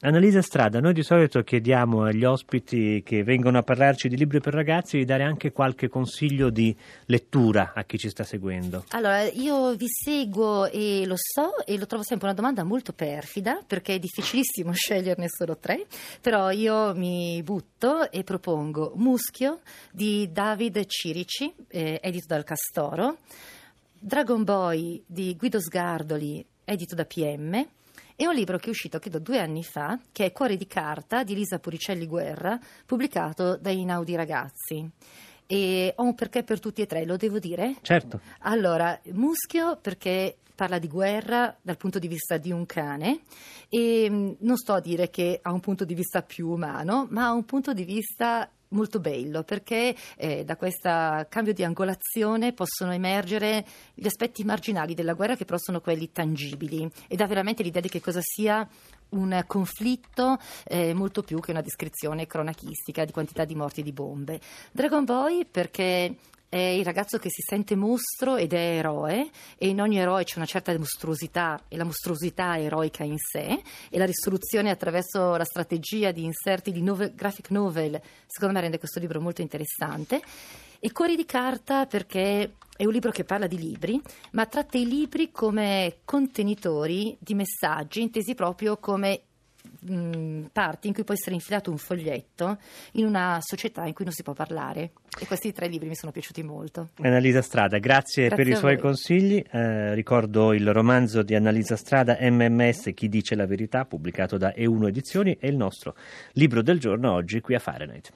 Annalisa Strada, noi di solito chiediamo agli ospiti che vengono a parlarci di libri per ragazzi di dare anche qualche consiglio di lettura a chi ci sta seguendo. Allora, io vi seguo e lo so e lo trovo sempre una domanda molto perfida perché è difficilissimo sceglierne solo tre, però io mi butto e propongo Muschio di David Cirici, eh, edito dal Castoro, Dragon Boy di Guido Sgardoli, edito da PM, è un libro che è uscito, credo, due anni fa, che è Cuore di carta di Lisa Puricelli Guerra, pubblicato da Inaudi Ragazzi. E ho un perché per tutti e tre, lo devo dire? Certo. Allora, Muschio perché parla di guerra dal punto di vista di un cane e mm, non sto a dire che ha un punto di vista più umano, ma ha un punto di vista molto bello perché eh, da questo cambio di angolazione possono emergere gli aspetti marginali della guerra che però sono quelli tangibili e dà veramente l'idea di che cosa sia un conflitto eh, molto più che una descrizione cronachistica di quantità di morti e di bombe. Dragon Boy perché è il ragazzo che si sente mostro ed è eroe e in ogni eroe c'è una certa mostruosità e la mostruosità è eroica in sé e la risoluzione attraverso la strategia di inserti di novel, graphic novel secondo me rende questo libro molto interessante. E Cuori di carta perché è un libro che parla di libri, ma tratta i libri come contenitori di messaggi, intesi proprio come mh, parti in cui può essere infilato un foglietto in una società in cui non si può parlare. E questi tre libri mi sono piaciuti molto. Annalisa Strada, grazie, Grazie per i suoi consigli. Eh, ricordo il romanzo di Annalisa Strada, MMS, Chi dice la verità, pubblicato da E1 Edizioni, e il nostro libro del giorno oggi qui a Fahrenheit.